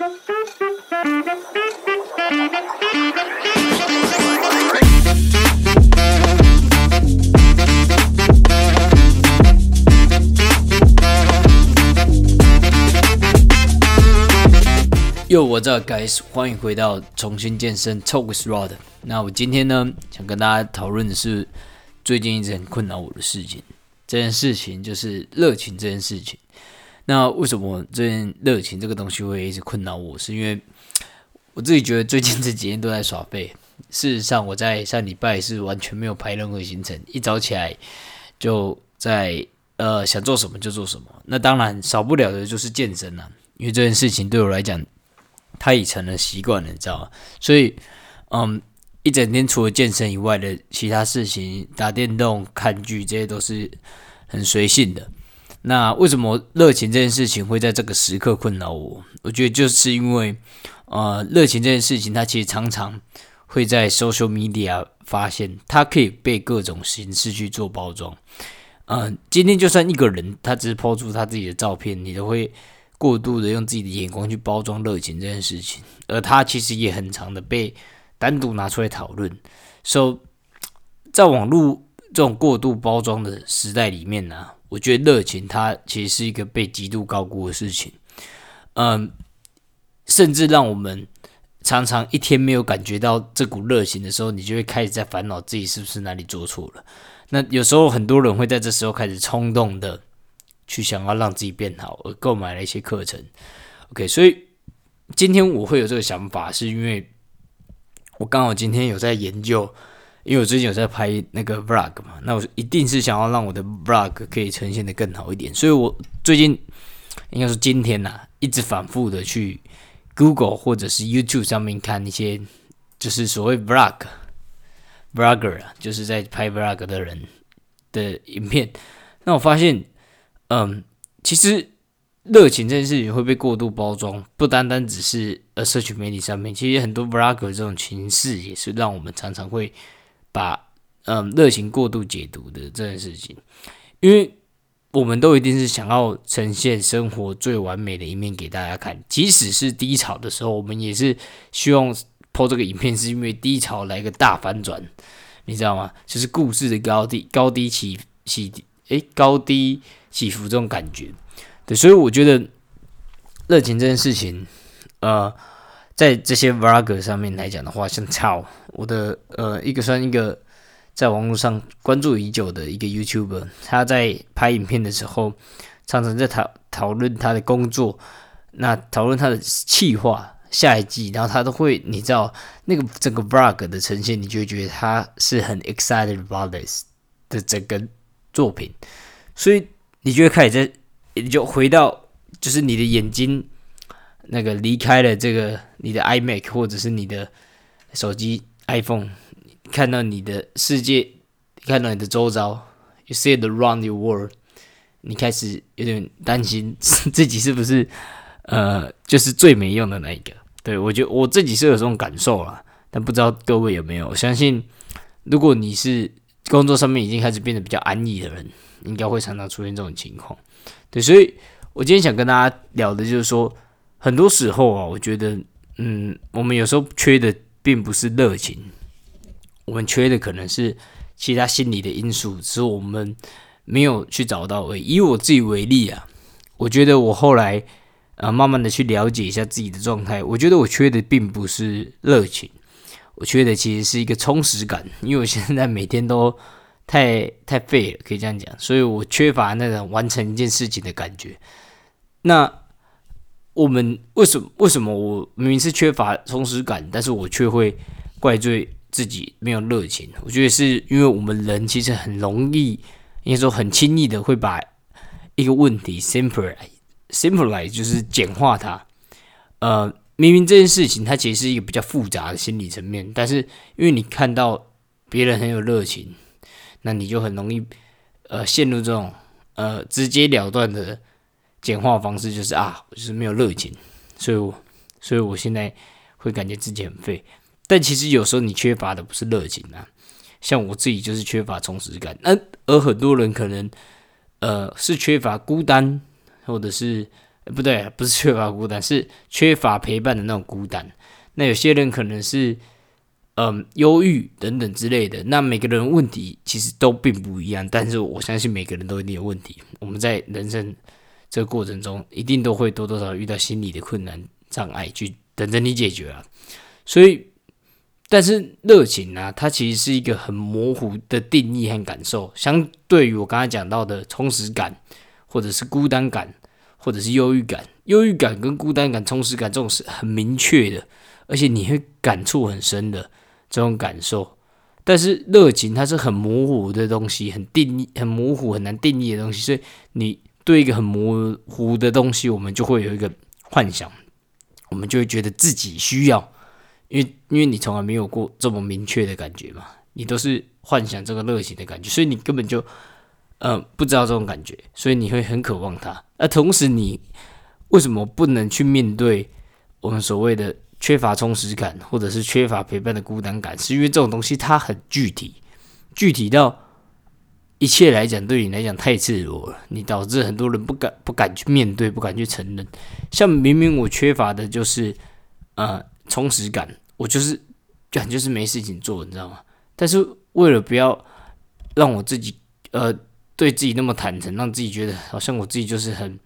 Yo，我这 guys，欢迎回到重新健身 Talk with Rod。那我今天呢，想跟大家讨论的是最近一直很困扰我的事情。这件事情就是热情这件事情。那为什么这件热情这个东西会一直困扰我？是因为我自己觉得最近这几天都在耍废。事实上，我在上礼拜是完全没有排任何行程，一早起来就在呃想做什么就做什么。那当然少不了的就是健身了，因为这件事情对我来讲。它已成了习惯了，你知道吗？所以，嗯，一整天除了健身以外的其他事情，打电动、看剧，这些都是很随性的。那为什么热情这件事情会在这个时刻困扰我？我觉得就是因为，呃，热情这件事情，它其实常常会在 social media 发现，它可以被各种形式去做包装。嗯，今天就算一个人，他只是抛出他自己的照片，你都会。过度的用自己的眼光去包装热情这件事情，而他其实也很长的被单独拿出来讨论。所以，在网络这种过度包装的时代里面呢，我觉得热情它其实是一个被极度高估的事情。嗯，甚至让我们常常一天没有感觉到这股热情的时候，你就会开始在烦恼自己是不是哪里做错了。那有时候很多人会在这时候开始冲动的。去想要让自己变好而购买了一些课程，OK，所以今天我会有这个想法，是因为我刚好今天有在研究，因为我最近有在拍那个 vlog 嘛，那我一定是想要让我的 vlog 可以呈现的更好一点，所以我最近应该说今天呐，一直反复的去 Google 或者是 YouTube 上面看一些就是所谓 vlog，vlogger 啊，就是在拍 vlog 的人的影片，那我发现。嗯，其实热情这件事情会被过度包装，不单单只是呃社群媒体上面，其实很多 vlog 这种形式也是让我们常常会把嗯热情过度解读的这件事情，因为我们都一定是想要呈现生活最完美的一面给大家看，即使是低潮的时候，我们也是希望播这个影片，是因为低潮来个大反转，你知道吗？就是故事的高低高低起起诶高低。起伏这种感觉，对，所以我觉得热情这件事情，呃，在这些 vlog 上面来讲的话，像超我的呃一个算一个在网络上关注已久的一个 YouTuber，他在拍影片的时候，常常在讨讨论他的工作，那讨论他的企划下一季，然后他都会，你知道那个整个 vlog 的呈现，你就会觉得他是很 excited about this 的整个作品，所以。你就会开始在，你就回到，就是你的眼睛，那个离开了这个你的 iMac 或者是你的手机 iPhone，看到你的世界，看到你的周遭，You see the round your world，你开始有点担心 自己是不是呃，就是最没用的那一个。对我觉得我自己是有这种感受啦，但不知道各位有没有？我相信，如果你是工作上面已经开始变得比较安逸的人。应该会常常出现这种情况，对，所以我今天想跟大家聊的就是说，很多时候啊，我觉得，嗯，我们有时候缺的并不是热情，我们缺的可能是其他心理的因素，只是我们没有去找到。而已。以我自己为例啊，我觉得我后来啊，慢慢的去了解一下自己的状态，我觉得我缺的并不是热情，我缺的其实是一个充实感，因为我现在每天都。太 太废了，可以这样讲，所以我缺乏那种完成一件事情的感觉。那我们为什么为什么我明明是缺乏充实感，但是我却会怪罪自己没有热情？我觉得是因为我们人其实很容易，应该说很轻易的会把一个问题 simplify simplify 就是简化它。呃，明明这件事情它其实是一个比较复杂的心理层面，但是因为你看到别人很有热情。那你就很容易，呃，陷入这种呃直截了断的简化方式，就是啊，就是没有热情，所以我所以我现在会感觉自己很废。但其实有时候你缺乏的不是热情啊，像我自己就是缺乏充实感。那而很多人可能呃是缺乏孤单，或者是不对，不是缺乏孤单，是缺乏陪伴的那种孤单。那有些人可能是嗯忧郁等等之类的。那每个人问题其实都并不一样，但是我相信每个人都一定有问题。我们在人生这个过程中，一定都会多多少少遇到心理的困难障碍，去等着你解决啊。所以。但是热情呢，它其实是一个很模糊的定义和感受。相对于我刚才讲到的充实感，或者是孤单感，或者是忧郁感，忧郁感跟孤单感、充实感这种是很明确的，而且你会感触很深的这种感受。但是热情它是很模糊的东西，很定义、很模糊、很难定义的东西。所以你对一个很模糊的东西，我们就会有一个幻想，我们就会觉得自己需要。因为因为你从来没有过这么明确的感觉嘛，你都是幻想这个热情的感觉，所以你根本就呃不知道这种感觉，所以你会很渴望它。而同时，你为什么不能去面对我们所谓的缺乏充实感，或者是缺乏陪伴的孤单感？是因为这种东西它很具体，具体到一切来讲对你来讲太自我了，你导致很多人不敢不敢去面对，不敢去承认。像明明我缺乏的就是呃充实感。我就是感就是没事情做，你知道吗？但是为了不要让我自己呃对自己那么坦诚，让自己觉得好像我自己就是很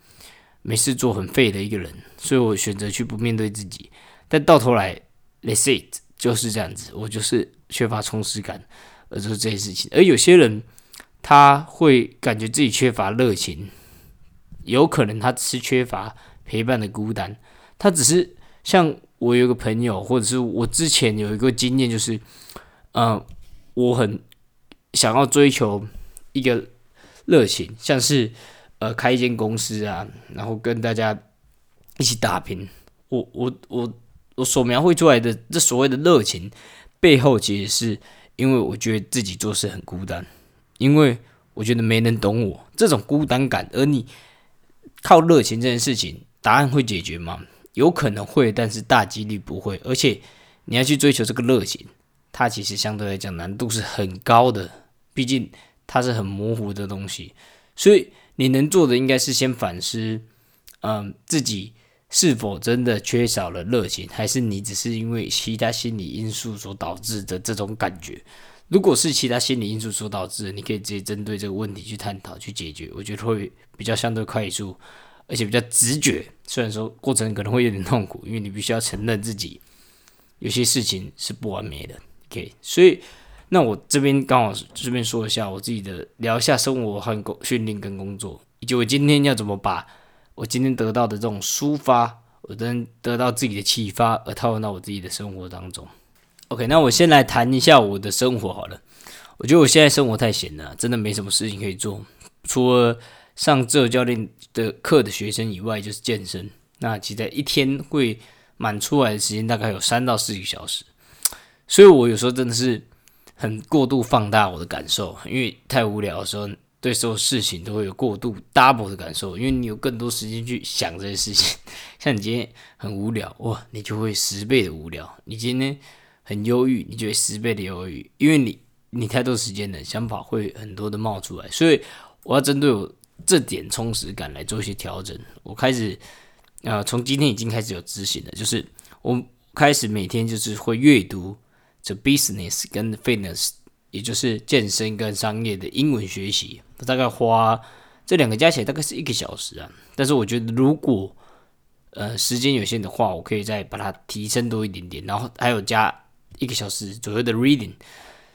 没事做、很废的一个人，所以我选择去不面对自己。但到头来，let's it 就是这样子，我就是缺乏充实感而做这些事情。而有些人他会感觉自己缺乏热情，有可能他只是缺乏陪伴的孤单，他只是像。我有个朋友，或者是我之前有一个经验，就是，嗯，我很想要追求一个热情，像是呃开一间公司啊，然后跟大家一起打拼。我我我我所描绘出来的这所谓的热情背后，其实是因为我觉得自己做事很孤单，因为我觉得没人懂我这种孤单感。而你靠热情这件事情，答案会解决吗？有可能会，但是大几率不会。而且你要去追求这个热情，它其实相对来讲难度是很高的，毕竟它是很模糊的东西。所以你能做的应该是先反思，嗯，自己是否真的缺少了热情，还是你只是因为其他心理因素所导致的这种感觉？如果是其他心理因素所导致的，你可以直接针对这个问题去探讨、去解决，我觉得会比较相对快速。而且比较直觉，虽然说过程可能会有点痛苦，因为你必须要承认自己有些事情是不完美的。OK，所以那我这边刚好顺便说一下我自己的，聊一下生活和工训练跟工作，以及我今天要怎么把我今天得到的这种抒发，我能得到自己的启发，而套用到我自己的生活当中。OK，那我先来谈一下我的生活好了。我觉得我现在生活太闲了，真的没什么事情可以做，除了。上这教练的课的学生以外，就是健身。那其实一天会满出来的时间大概有三到四个小时，所以我有时候真的是很过度放大我的感受，因为太无聊的时候，对所有事情都会有过度 double 的感受，因为你有更多时间去想这些事情。像你今天很无聊哇，你就会十倍的无聊；你今天很忧郁，你就会十倍的忧郁，因为你你太多时间了，想法会很多的冒出来。所以我要针对我。这点充实感来做一些调整。我开始，呃，从今天已经开始有执行了，就是我开始每天就是会阅读这 business 跟 fitness，也就是健身跟商业的英文学习，大概花这两个加起来大概是一个小时啊。但是我觉得如果呃时间有限的话，我可以再把它提升多一点点，然后还有加一个小时左右的 reading，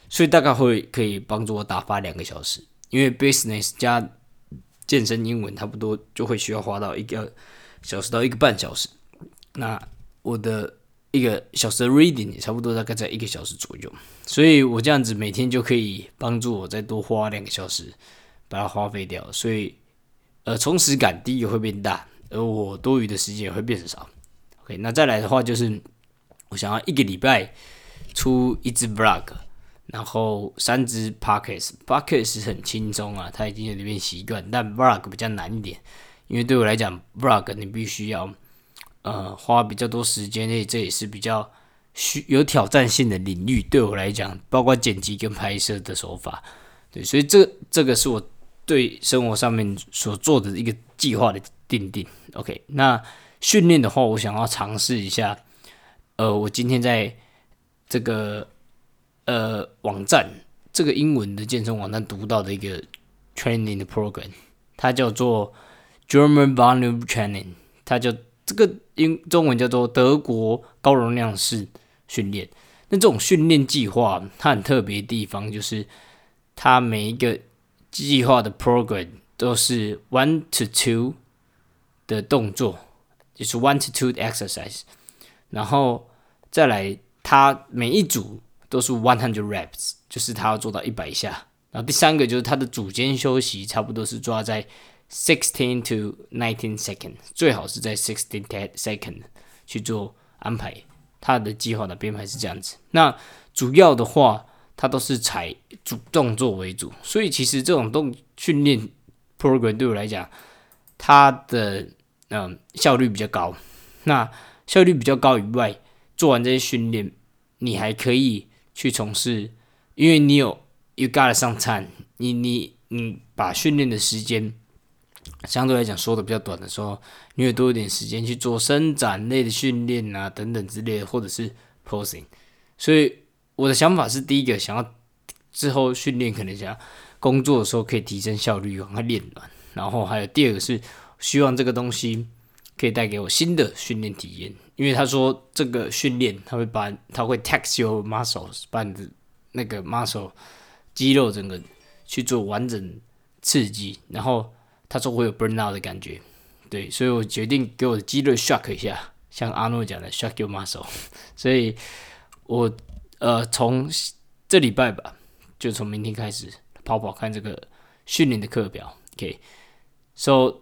所以大概会可以帮助我打发两个小时，因为 business 加健身英文差不多就会需要花到一个小时到一个半小时，那我的一个小时的 reading 也差不多大概在一个小时左右，所以我这样子每天就可以帮助我再多花两个小时把它花费掉，所以呃充实感第一会变大，而我多余的时间也会变少。OK，那再来的话就是我想要一个礼拜出一支 vlog。然后三支 pockets，pockets 很轻松啊，他已经在那边习惯。但 vlog 比较难一点，因为对我来讲，vlog 你必须要呃花比较多时间，内，这也是比较需有挑战性的领域。对我来讲，包括剪辑跟拍摄的手法，对，所以这这个是我对生活上面所做的一个计划的定定。OK，那训练的话，我想要尝试一下。呃，我今天在这个呃网站，这个英文的健身网站读到的一个 training 的 program，它叫做 German Volume Training，它叫这个英中文叫做德国高容量式训练。那这种训练计划，它很特别的地方就是，它每一个计划的 program 都是 one to two 的动作，就是 one to two exercise，然后再来，它每一组都是 one hundred reps，就是它要做到一百下。然后第三个就是它的组间休息，差不多是抓在 sixteen to nineteen second，最好是在 sixteen ten second 去做安排。它的计划的编排是这样子，那主要的话，它都是采主动作为主，所以其实这种动训练 program 对我来讲，它的嗯效率比较高。那效率比较高以外，做完这些训练，你还可以去从事，因为你有 you got some time，你你你把训练的时间。相对来讲，说的比较短的时候，你会多一点时间去做伸展类的训练啊，等等之类的，或者是 posing。所以我的想法是，第一个想要之后训练，可能想工作的时候可以提升效率，往它练完。然后还有第二个是，希望这个东西可以带给我新的训练体验。因为他说这个训练，他会把他会 tax your muscles，把你的那个 muscle 肌肉整个去做完整刺激，然后。他说我有 burn out 的感觉，对，所以我决定给我的肌肉 shock 一下，像阿诺讲的 shock your muscle。所以，我呃从这礼拜吧，就从明天开始跑跑看这个训练的课表。OK，so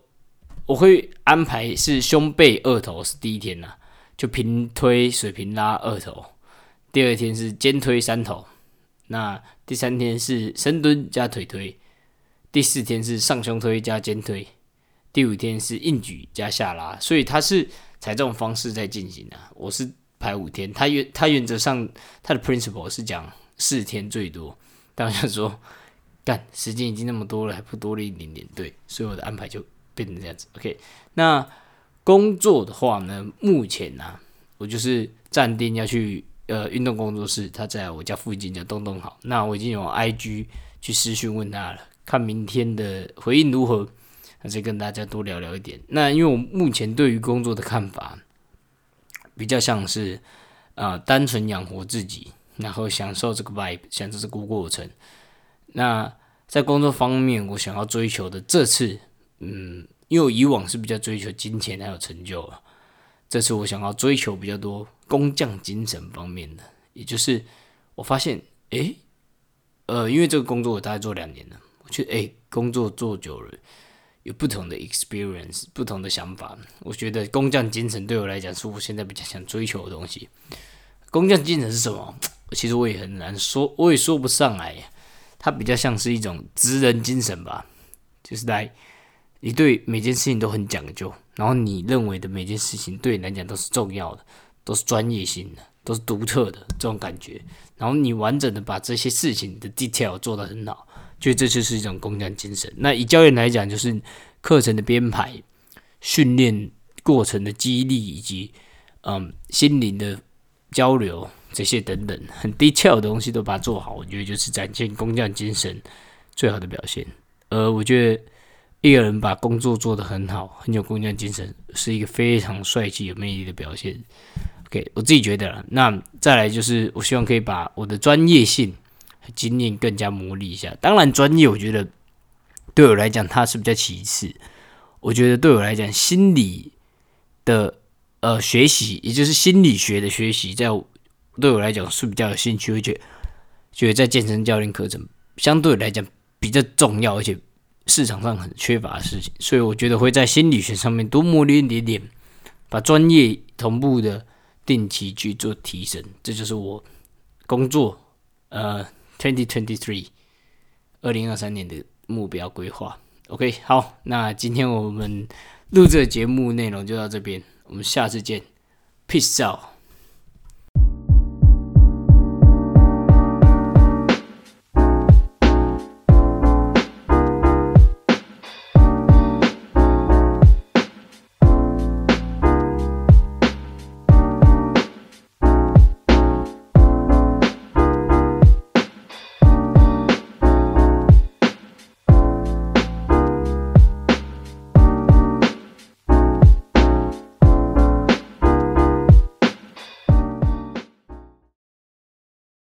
我会安排是胸背二头是第一天呐，就平推水平拉二头。第二天是肩推三头，那第三天是深蹲加腿推。第四天是上胸推加肩推，第五天是硬举加下拉，所以他是采这种方式在进行的。我是排五天，他原他原则上他的 principle 是讲四天最多，但我就说干时间已经那么多了，还不多了一点点，对，所以我的安排就变成这样子。OK，那工作的话呢，目前呢，我就是暂定要去呃运动工作室，他在我家附近叫东东好，那我已经有 IG 去私讯问他了。看明天的回应如何，还是跟大家多聊聊一点。那因为我目前对于工作的看法，比较像是啊，单纯养活自己，然后享受这个 vibe，享受这个过程。那在工作方面，我想要追求的这次，嗯，因为我以往是比较追求金钱还有成就啊，这次我想要追求比较多工匠精神方面的，也就是我发现，诶，呃，因为这个工作我大概做两年了。我觉得哎，工作做久了，有不同的 experience，不同的想法。我觉得工匠精神对我来讲，是我现在比较想追求的东西。工匠精神是什么？其实我也很难说，我也说不上来。它比较像是一种职人精神吧，就是来你对每件事情都很讲究，然后你认为的每件事情对你来讲都是重要的，都是专业性的，都是独特的这种感觉。然后你完整的把这些事情的 detail 做得很好。就这就是一种工匠精神。那以教练来讲，就是课程的编排、训练过程的激励，以及嗯心灵的交流这些等等，很 detail 的东西都把它做好。我觉得就是展现工匠精神最好的表现。呃我觉得一个人把工作做得很好，很有工匠精神，是一个非常帅气、有魅力的表现。OK，我自己觉得。那再来就是，我希望可以把我的专业性。经验更加磨砺一下。当然，专业我觉得对我来讲它是比较其次。我觉得对我来讲，心理的呃学习，也就是心理学的学习，在对我来讲是比较有兴趣，而且觉得在健身教练课程相对来讲比较重要，而且市场上很缺乏的事情。所以我觉得会在心理学上面多磨练一点点，把专业同步的定期去做提升。这就是我工作呃。Twenty twenty three，二零二三年的目标规划。OK，好，那今天我们录这节目内容就到这边，我们下次见，Peace out。